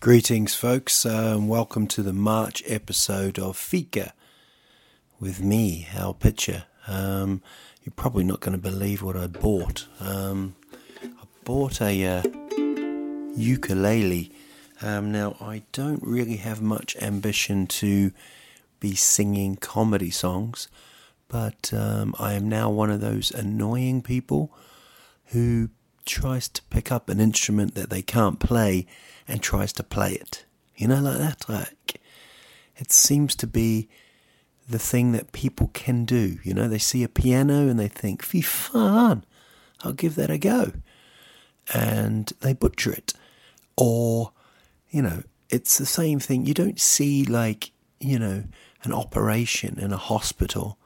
Greetings, folks. Um, welcome to the March episode of Fika with me, Al Pitcher. Um, you're probably not going to believe what I bought. Um, I bought a uh, ukulele. Um, now, I don't really have much ambition to be singing comedy songs, but um, I am now one of those annoying people who tries to pick up an instrument that they can't play and tries to play it. You know, like that. Like it seems to be the thing that people can do. You know, they see a piano and they think, "Fee fun, I'll give that a go," and they butcher it. Or, you know, it's the same thing. You don't see like you know an operation in a hospital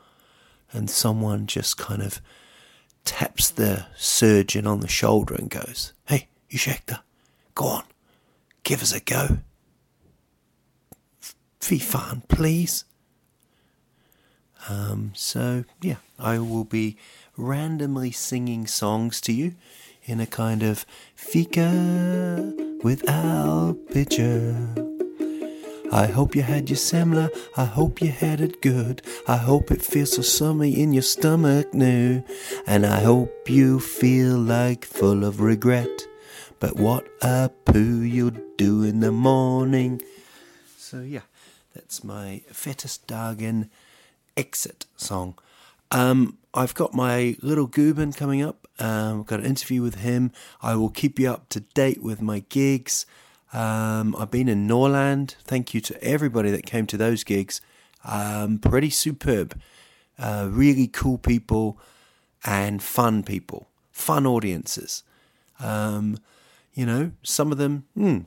and someone just kind of taps the surgeon on the shoulder and goes, Hey, you Schechter, go on, give us a go. Fee fan, please. Um, so, yeah, I will be randomly singing songs to you in a kind of fika with Al Pitcher. I hope you had your semla. I hope you had it good. I hope it feels so summy in your stomach now. And I hope you feel like full of regret. But what a poo you'll do in the morning. So, yeah, that's my Fettisdagen exit song. Um, I've got my little Guben coming up. Um, I've got an interview with him. I will keep you up to date with my gigs. Um, I've been in Norrland. Thank you to everybody that came to those gigs. Um, pretty superb. Uh, really cool people and fun people, fun audiences. Um, you know, some of them, hmm,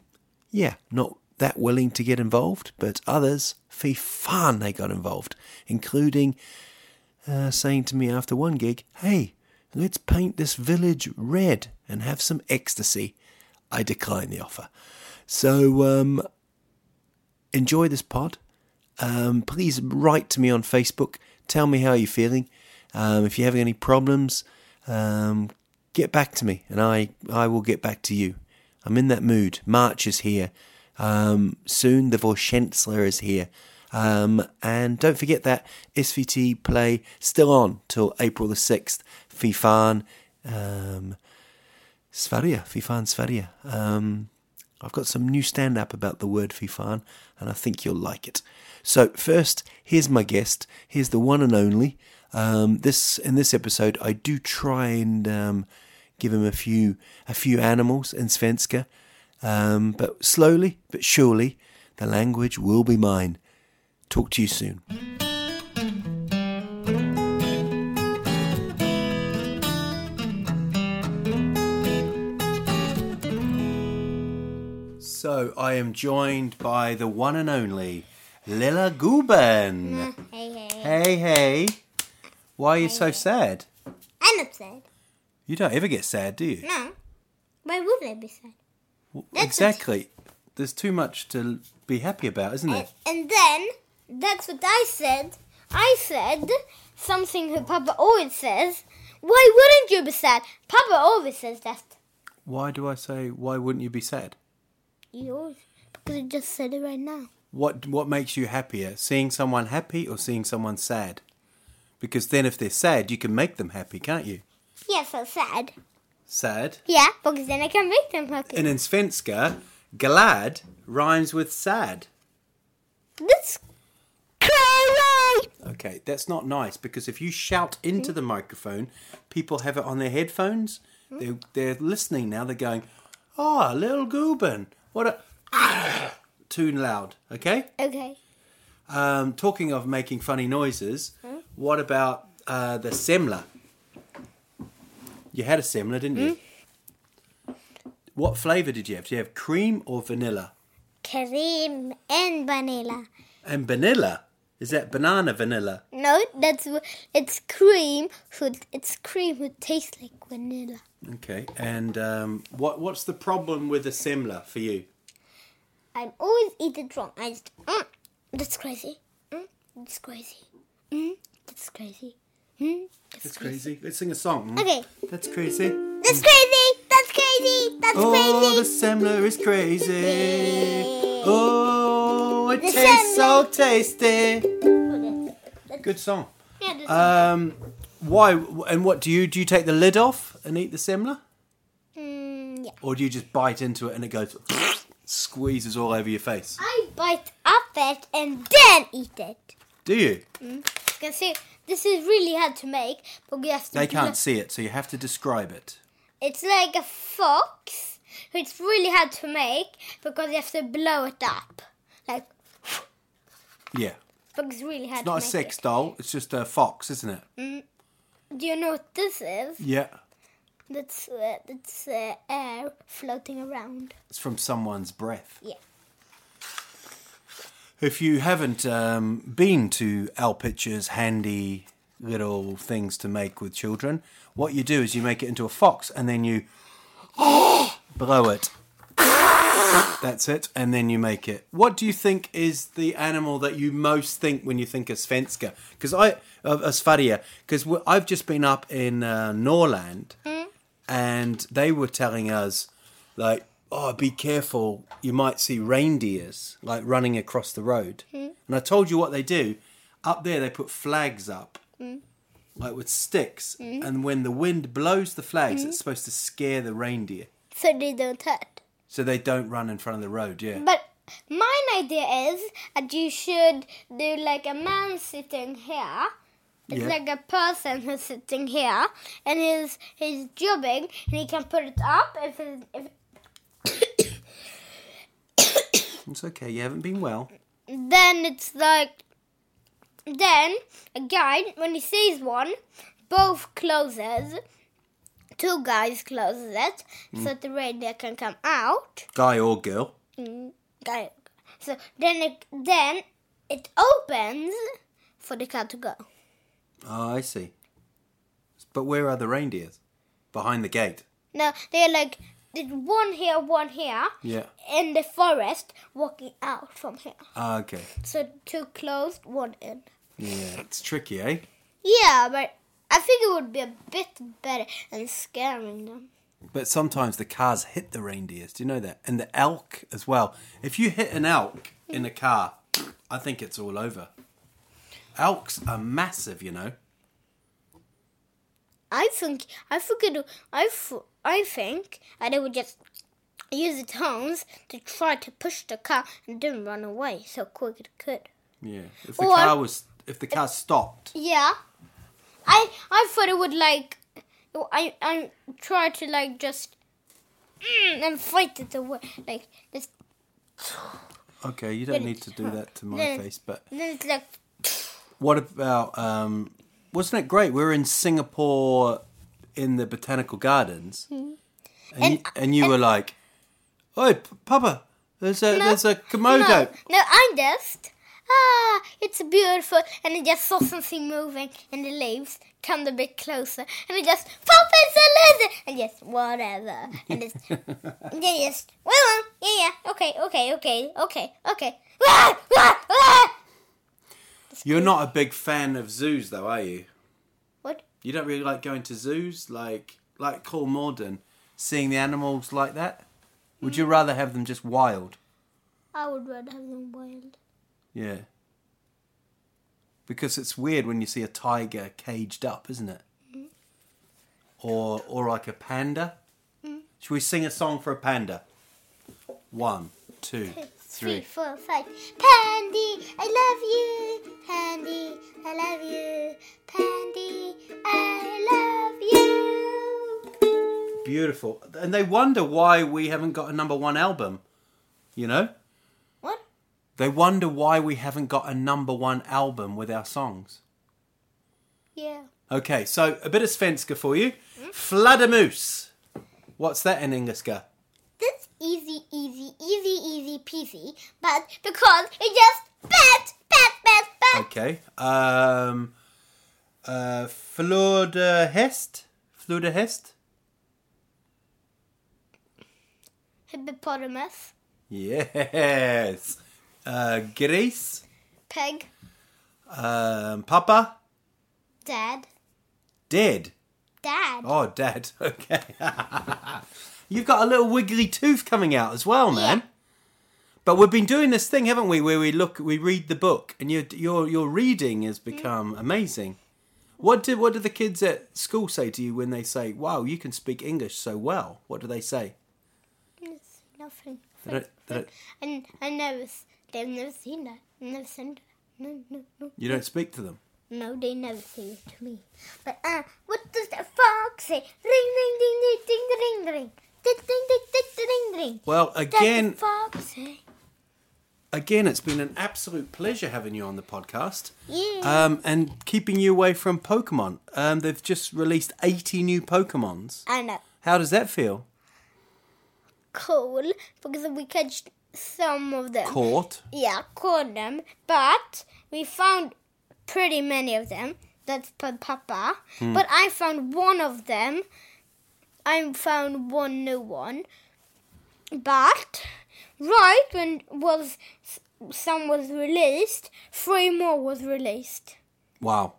yeah, not that willing to get involved, but others, fee fun they got involved, including uh, saying to me after one gig, hey, let's paint this village red and have some ecstasy. I decline the offer. So um, enjoy this pod. Um, please write to me on Facebook. Tell me how you're feeling. Um, if you're having any problems, um, get back to me, and I I will get back to you. I'm in that mood. March is here. Um, soon the Vorschenzler is here. Um, and don't forget that SVT play still on till April the 6th. Fifan, um, Sverige, Fifan Sverige. I've got some new stand up about the word Fifan, and I think you'll like it. So, first, here's my guest. Here's the one and only. Um, this in this episode, I do try and um, give him a few a few animals in Svenska, um, but slowly but surely, the language will be mine. Talk to you soon. So I am joined by the one and only Lila Guben. Mm, hey, hey. Hey, hey. Why are you so sad? I'm upset. You don't ever get sad, do you? No. Why would I be sad? W- That's exactly. There's too much to be happy about, isn't there? and then, that's what I said. I said something that Papa always says. Why wouldn't you be sad? Papa always says that. Why do I say why wouldn't you be sad? You always, because I just said it right now. What what makes you happier? Seeing someone happy or seeing someone sad? Because then if they're sad, you can make them happy, can't you? Yeah, so sad. sad. Yeah, because then I can make them happy. And in Svenska, glad rhymes with sad. That's crazy. Okay, that's not nice because if you shout into the microphone, people have it on their headphones. They're, they're listening now. They're going, "Oh, little Guben, what a too loud." Okay. Okay. Um, talking of making funny noises, what about uh, the semla? You had a semla, didn't you? What flavour did you have? Did you have cream or vanilla? Cream and vanilla. And vanilla is that banana vanilla? No, that's it's cream. So it's cream would taste like vanilla. Okay. And um, what what's the problem with the semla for you? I'm always eat it wrong. I just mm, that's crazy. Mm, that's crazy. Mm, that's crazy. Mm, that's, That's crazy. Let's sing a song. Okay. That's crazy. That's crazy. That's crazy. That's crazy! Oh, the crazy. semla is crazy. Oh, it The tastes so tasty. Good song. Yeah, Um, why and what do you do? You take the lid off and eat the semla, mm, yeah. or do you just bite into it and it goes squeezes all over your face? I bite up it and then eat it. Do you? You can see this is really hard to make, but we have to. They can't see it, so you have to describe it. It's like a fox. It's really hard to make because you have to blow it up, like Yeah, it's really hard. it's not a sex doll. It's just a fox, isn't it? It. Do you know what this is? Yeah, That's uh, that's uh, air floating around. it's from someone's breath. Yeah. If you haven't um, been to Al Pitcher's handy little things to make with children, what you do is you make it into a fox and then you blow it. That's it, and then you make it. What do you think is the animal that you most think when you think of Svenska? Because I, of Sverige, because I've just been up in uh, Norrland, and they were telling us, like, oh, be careful, you might see reindeers like running across the road. And I told you what they do. Up there, they put flags up, like with sticks, and when the wind blows the flags, it's supposed to scare the reindeer, So they don't hurt. So they don't run in front of the road. Yeah. But my idea is that you should do like a man sitting here. It's Yeah. like a person who's sitting here, and he's he's jobbing, and he can put it up if it, if It's okay. You haven't been well. then it's like then a guy when he sees one both closes two guys closes it so the reindeer can come out Guy or girl. guy so then it then it opens for the car to go Oh, I see. But where are the reindeers? Behind the gate. No, they're like one here one here Yeah. in the forest walking out from here Ah, okay. so two closed one in Yeah, it's tricky, eh? yeah but i think it would be a bit better than scaring them But sometimes the cars hit the reindeers. Do you know that? And the elk as well. If you hit an elk in a car, I think it's all over. Elks are massive, you know. I think I think it, I, f- I think that they would just use its horns to try to push the car and then run away so quick it could. Yeah. If the Or- car was, if the car stopped, Yeah, I I thought it would like I I try to like just mm, and fight it away like this. okay, you don't need to do that to my Then- face. But Then it's like what about? um Wasn't it great? We were in Singapore in the botanical gardens, and Hmm. And- you, and you were like, "Oi, P- Papa, there's a there's a komodo." no no I just ah it's beautiful and I just saw something moving in the leaves. Come a bit closer and I just pop it's a lizard and just whatever and just and just well well, yeah yeah okay okay okay okay okay ah, ah, ah. You're not a big fan of zoos, though, are you? what You don't really like going to zoos, like like Kolmården, seeing the animals like that. Would you rather have them just wild? I would rather have them wild. Yeah. Because it's weird when you see a tiger caged up, isn't it? Mm. or or like a panda? Mm. Should we sing a song for a panda? One, two, Three, three. four. Pandy, I love you. Pandy, I love you. Pandy, I love you. Beautiful. And they wonder why we haven't got a number one album. You know? They wonder why we haven't got a number one album with our songs. Yeah. Okay, so a bit of Svenska for you. Fladamus. What's that in Engelska? That's easy, easy, easy, easy peasy. But because it just pat, pat, pat, pat. Okay. Um, uh, Flodhäst? Flodhäst? Hippopotamus. Yes. Uh, gris? Peg. Um, Papa? Dad. Dead. Dad. Oh, Dad. Okay. You've got a little wiggly tooth coming out as well, man. Yeah. But we've been doing this thing, haven't we, where we look, we read the book, and your your your reading has become amazing. What did what do the kids at school say to you when they say, "Wow, you can speak English so well"? What do they say? Nothing. They don't- they don't- And I never, They've never seen that. Never seen that. No, no, no. You don't speak to them. No, they never say it to me. But uh, what does the fox say? Ring, ring, ding, ding, ding, ring, ring, ding, ding, ding, ding, ding, ring. Well, again, fox say. Again, it's been an absolute pleasure having you on the podcast. Yeah. Um, and keeping you away from Pokemon. Um, they've just released eighty new Pokemons. I know. How does that feel? Cool, because we catch some of them. Caught. Yeah, caught them, but we found pretty many of them. That's Papa. But I found one of them. I found one new one. But right when was some was released, three more was released. Wow.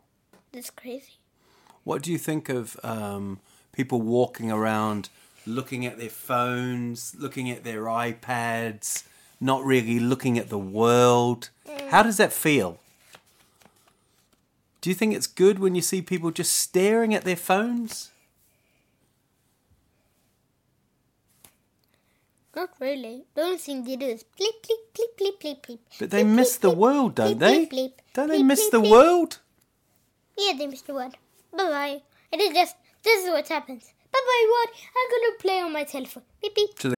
That's crazy. What do you think of um, people walking around looking at their phones, looking at their iPads, not really looking at the world? How does that feel? Do you think it's good when you see people just staring at their phones? Not really. The only thing they do is bleep bleep bleep bleep bleep bleep. But they Bleep, miss bleep, the world, don't bleep, they? bleep, bleep. Don't they miss the world? Yeah, they miss the world. Bye bye. It is just this is what happens. Bye bye word. I'm gonna play on my telephone. Beep beep.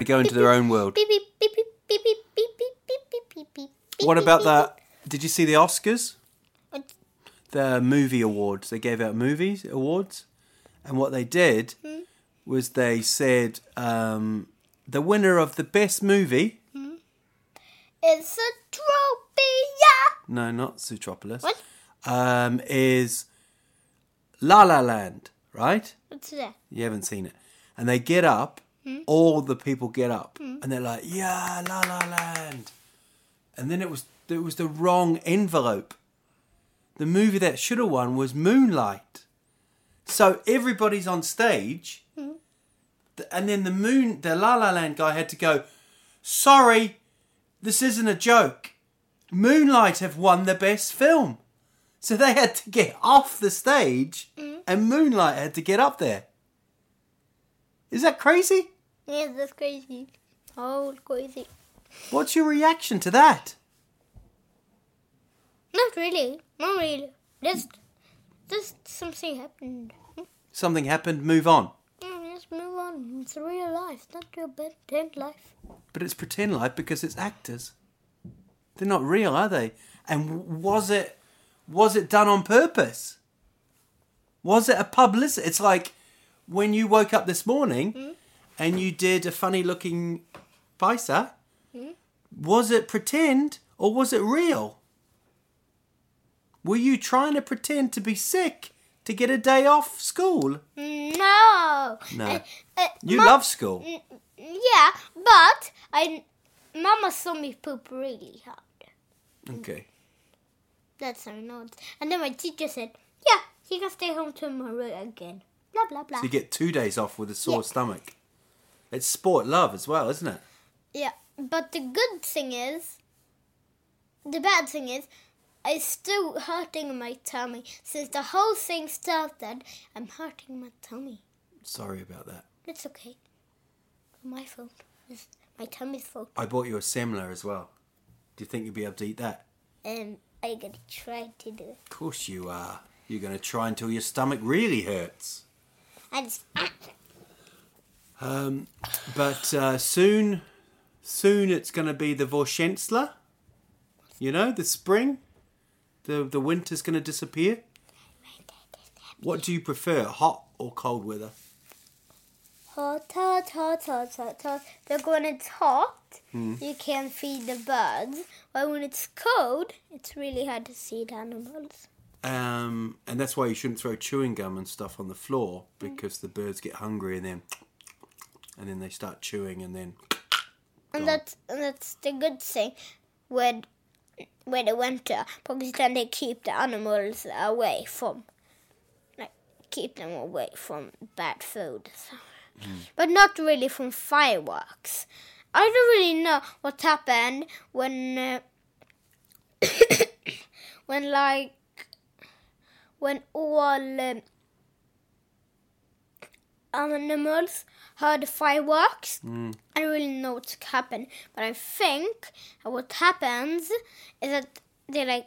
They go into their own world. What about that? Did you see the Oscars? The movie awards. They gave out movies awards, and what they did was they said um, the winner of the best movie. It's a trophy. No, not Zootropolis. What? Um, is La La Land, right? What's that? You haven't seen it, and they get up Hmm? all the people get up, hmm. and they're like, "Yeah, La La Land." And then it was it was the wrong envelope. The movie that should have won was Moonlight. So everybody's on stage, hmm. th- and then the moon, the La La Land guy had to go. Sorry, this isn't a joke. Moonlight have won the best film. So they had to get off the stage hmm. and Moonlight had to get up there. Is that crazy? Yeah, that's crazy. Oh, crazy. What's your reaction to that? Not really. Not really. Just, just something happened. Something happened, move on. mm, Just move on. It's real life, not your pretend life. But it's pretend life because it's actors. They're not real, are they? And was it was it done on purpose? Was it a publicity? It's like when you woke up this morning and you did a funny looking paisa. Was it pretend or was it real? Were you trying to pretend to be sick to get a day off school? No. No. Uh, uh, You Mum- love school. Yeah, but I, Mama saw me poop really hard. Okay. That's our notes. And then my teacher said, "Yeah, you can stay home tomorrow again." Blah blah blah. So you get two days off with a sore Yeah. stomach. It's sport love as well, isn't it? Yeah, but the good thing is, the bad thing is, I'm still hurting my tummy. Since the whole thing started, I'm hurting my tummy. Sorry about that. It's okay. My fault. It's my tummy's fault. I bought you a semler as well. Do you think you'll be able to eat that? And I gotta try to do it. Of course you are. You're going to try until your stomach really hurts. Um, but uh, soon, soon it's going to be the Vorschensler. You know, the spring. The the winter's going to disappear. What do you prefer, hot or cold weather? hot, hot, hot, hot, hot, hot. But when it's hot, you can feed the birds. But when it's cold, it's really hard to feed the animals. Um, and that's why you shouldn't throw chewing gum and stuff on the floor because the birds get hungry and then and then they start chewing and then And that's and that's the good thing with with the winter because then they keep the animals away from like keep them away from bad food. So. But not really from fireworks. I don't really know what happened when uh, when like when all um, animals heard fireworks. I don't really know what happened, but I think what happens is that they like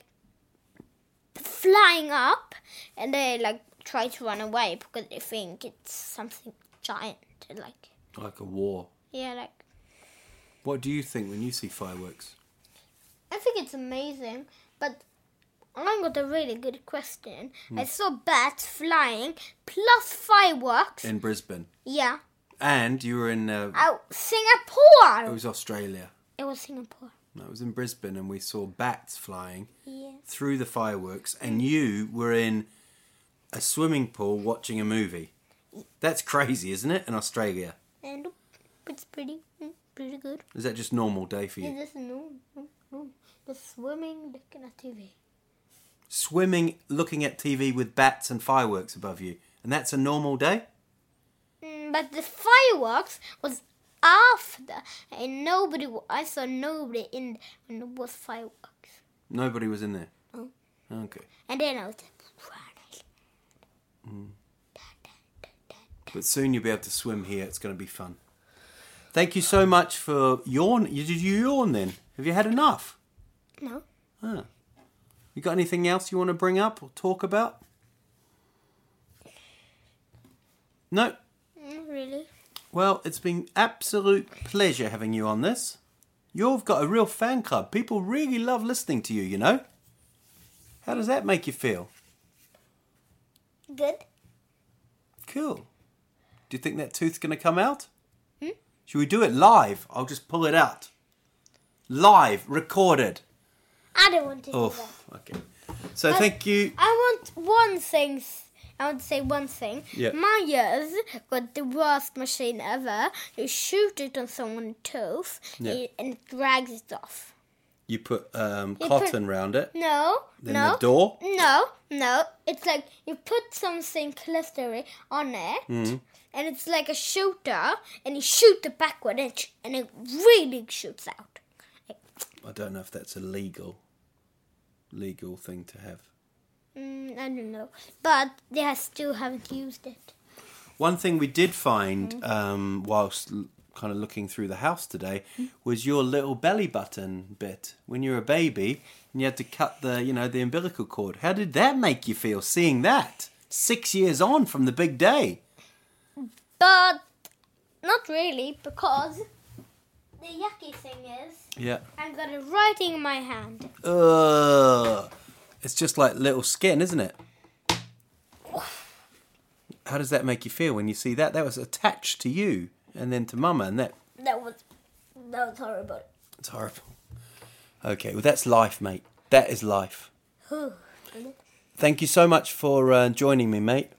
flying up and they like try to run away because they think it's something giant. Like like a war. yeah, like What do you think when you see fireworks? I think it's amazing, but I got a really good question. I saw bats flying plus fireworks. In Brisbane. yeah. And you were in uh, Oh, Singapore! it was Australia. It was Singapore. No, it was in Brisbane and we saw bats flying Yeah. through the fireworks and you were in a swimming pool watching a movie. That's crazy, isn't it? In Australia. And it's pretty, mm, pretty good. Is that just normal day for You you? just no, no, no. Just swimming, looking at TV. Swimming, looking at TV with bats and fireworks above you. And that's a normal day? Mm, but the fireworks was after, and nobody, I saw nobody in when it was fireworks. Nobody was in there. Oh. Okay. And then I was like, But soon you'll be able to swim here. It's going to be fun. Thank you so much for yawn. You did you yawn then? Have you had enough? no. Ah. You got anything else you want to bring up or talk about? No. Not really. Well, it's been absolute pleasure having you on this. You've got a real fan club. People really love listening to you, you know? How does that make you feel? Good. Cool. Do you think that tooth's going to come out? Hmm? Should we do it live? I'll just pull it out. Live, recorded. I don't want to do that. Oh, okay. So thank you. I want one thing. I want to say one thing. Yeah. My ears got the worst machine ever. You shoot it on someone's tooth Yeah. and it drags it off. You put um, You cotton put- round it. No, Then no. the door? No, no. It's like you put something clistery on it, Mm-hmm. and it's like a shooter, and you shoot it backward, and, it really shoots out. I don't know if that's a legal, thing to have. mm, I don't know, but they still haven't used it. One thing we did find um, whilst l- kind of looking through the house today was your little belly button bit when you were a baby and you had to cut the you know the umbilical cord. How did that make you feel seeing that six years on from the big day? But not really, because the yucky thing is, Yeah. I've got it right in my hand. Ugh. It's just like little skin, isn't it? How does that make you feel when you see that? That was attached to you and then to Mama, and that That was that was horrible. it's horrible. Okay, well that's life, mate. That is life. Thank you so much for uh, joining me, mate.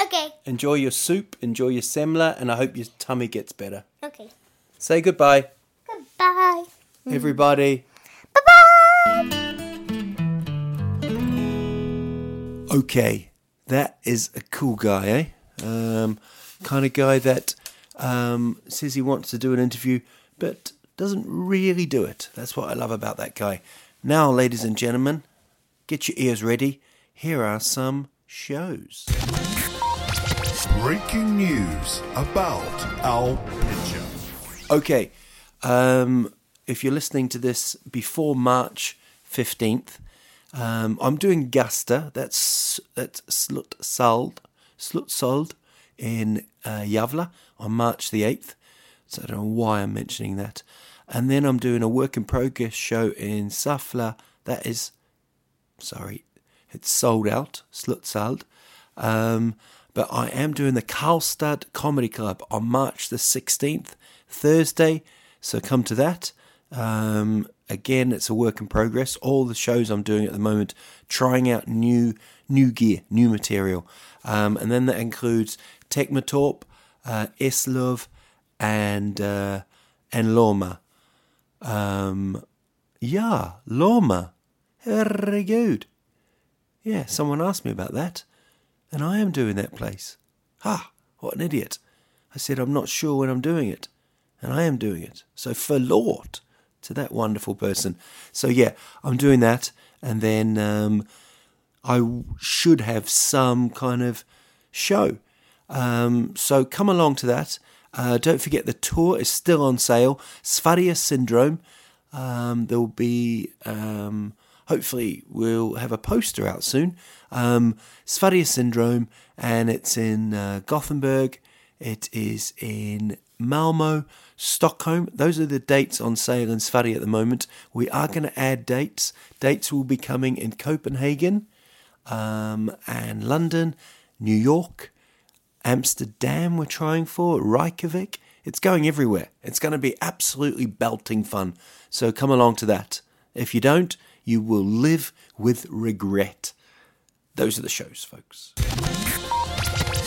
Okay, Enjoy your soup, enjoy your semla, and I hope your tummy gets better. okay. Say goodbye, Goodbye. everybody. Bye bye. Okay, that is a cool guy, eh? Um, kind of guy that um, says he wants to do an interview, but doesn't really do it. That's what I love about that guy. Now, ladies and gentlemen, get your ears ready. Here are some shows. Breaking news about Al Pitcher. Okay, um, if you're listening to this before March 15th, um, I'm doing Gasta, that's, that's Slut Sald, Slut Sald in uh, Gävle on March the 8th. So I don't know why I'm mentioning that. And then I'm doing a work in progress show in Safla. That is, sorry, it's sold out, Slutsald. Um, but I am doing the Karlstad Comedy Club on March the 16th, Thursday. So come to that. Um, again, it's a work in progress. All the shows I'm doing at the moment, trying out new new gear, new material. Um, and then that includes Tecomatorp, uh, Eslöv, and uh, and Lomma. Um, yeah, Lomma. Herregud. Yeah, someone asked me about that, and I am doing that place. Ah, what an idiot. I said I'm not sure when I'm doing it, and I am doing it. So verloort to that wonderful person. So yeah, I'm doing that, and then um, I should have some kind of show. Um, so come along to that. Uh, don't forget the tour is still on sale. Sphadia Syndrome. Um, there will be, um, hopefully, we'll have a poster out soon. Um, Sphadia Syndrome, and it's in uh, Gothenburg. It is in Malmo, Stockholm. Those are the dates on sale in Sverige at the moment. We are going to add dates. Dates will be coming in Copenhagen um, and London, New York, Amsterdam, we're trying for, Reykjavik. It's going everywhere. It's going to be absolutely belting fun. So come along to that. If you don't, you will live with regret. Those are the shows, folks.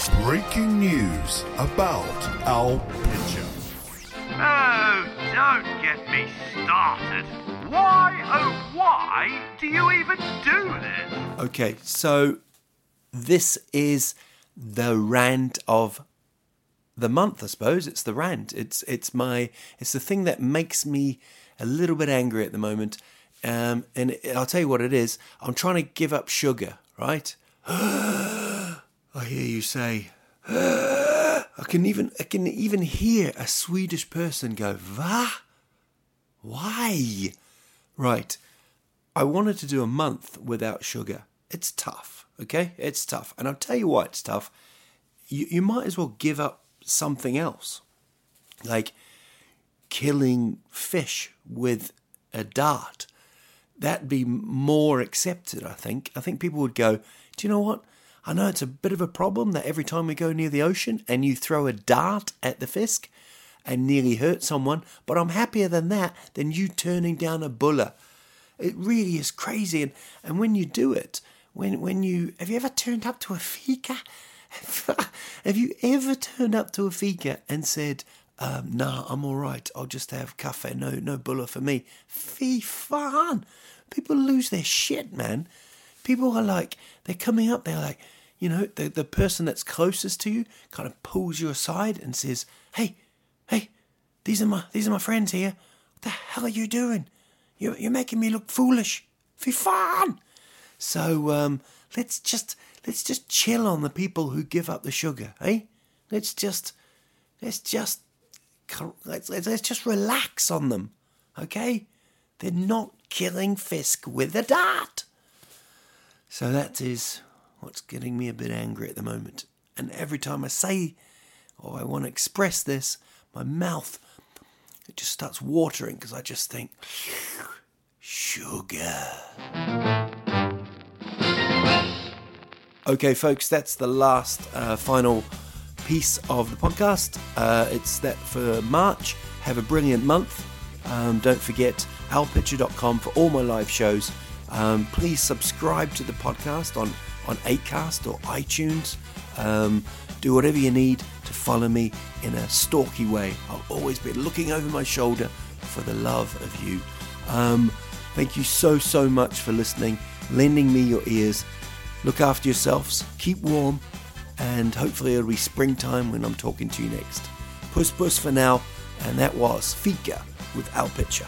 Breaking news about Al Pitcher. Oh, don't get me started. Why, oh, why do you even do this? Okay, so this is the rant of the month, I suppose. It's the rant. It's it's my it's the thing that makes me a little bit angry at the moment. Um, and I'll tell you what it is. I'm trying to give up sugar, right? I hear you say. I can even I can even hear a Swedish person go, "Va? Why?" Right. I wanted to do a month without sugar. It's tough, okay? It's tough. And I'll tell you why it's tough. You, you might as well give up something else. Like killing fish with a dart. That'd be more accepted, I think. I think people would go, do you know what? I know it's a bit of a problem that every time we go near the ocean and you throw a dart at the fisk and nearly hurt someone, but I'm happier than that than you turning down a bulla. It really is crazy. And, and when you do it, when, when you, have you ever turned up to a fika? have you ever turned up to a fika and said, um, nah, I'm all right. I'll just have cafe. No, no bulla for me. Fee fan. People lose their shit, man. People are like, they're coming up. They're like, you know, the, the person that's closest to you kind of pulls you aside and says, hey, hey, these are my, these are my friends here. What the hell are you doing? You're, you're making me look foolish. For fun. So, um, let's just, let's just chill on the people who give up the sugar, eh? Let's just, let's just let's, let's, let's just relax on them, okay? They're not killing Fisk with a dart. So that is what's getting me a bit angry at the moment. And every time I say or I want to express this, my mouth it just starts watering because I just think sugar. Okay, folks, that's the last uh, final piece of the podcast. Uh, it's that for March. Have a brilliant month. Um, don't forget alpitcher.com for all my live shows. Um, please subscribe to the podcast on, on Acast or iTunes. Um, do whatever you need to follow me in a stalky way. I'll always be looking over my shoulder for the love of you. Um, thank you so, so much for listening, lending me your ears. Look after yourselves, keep warm, and hopefully it'll be springtime when I'm talking to you next. Puss puss for now, and that was Fika with Al Pitcher.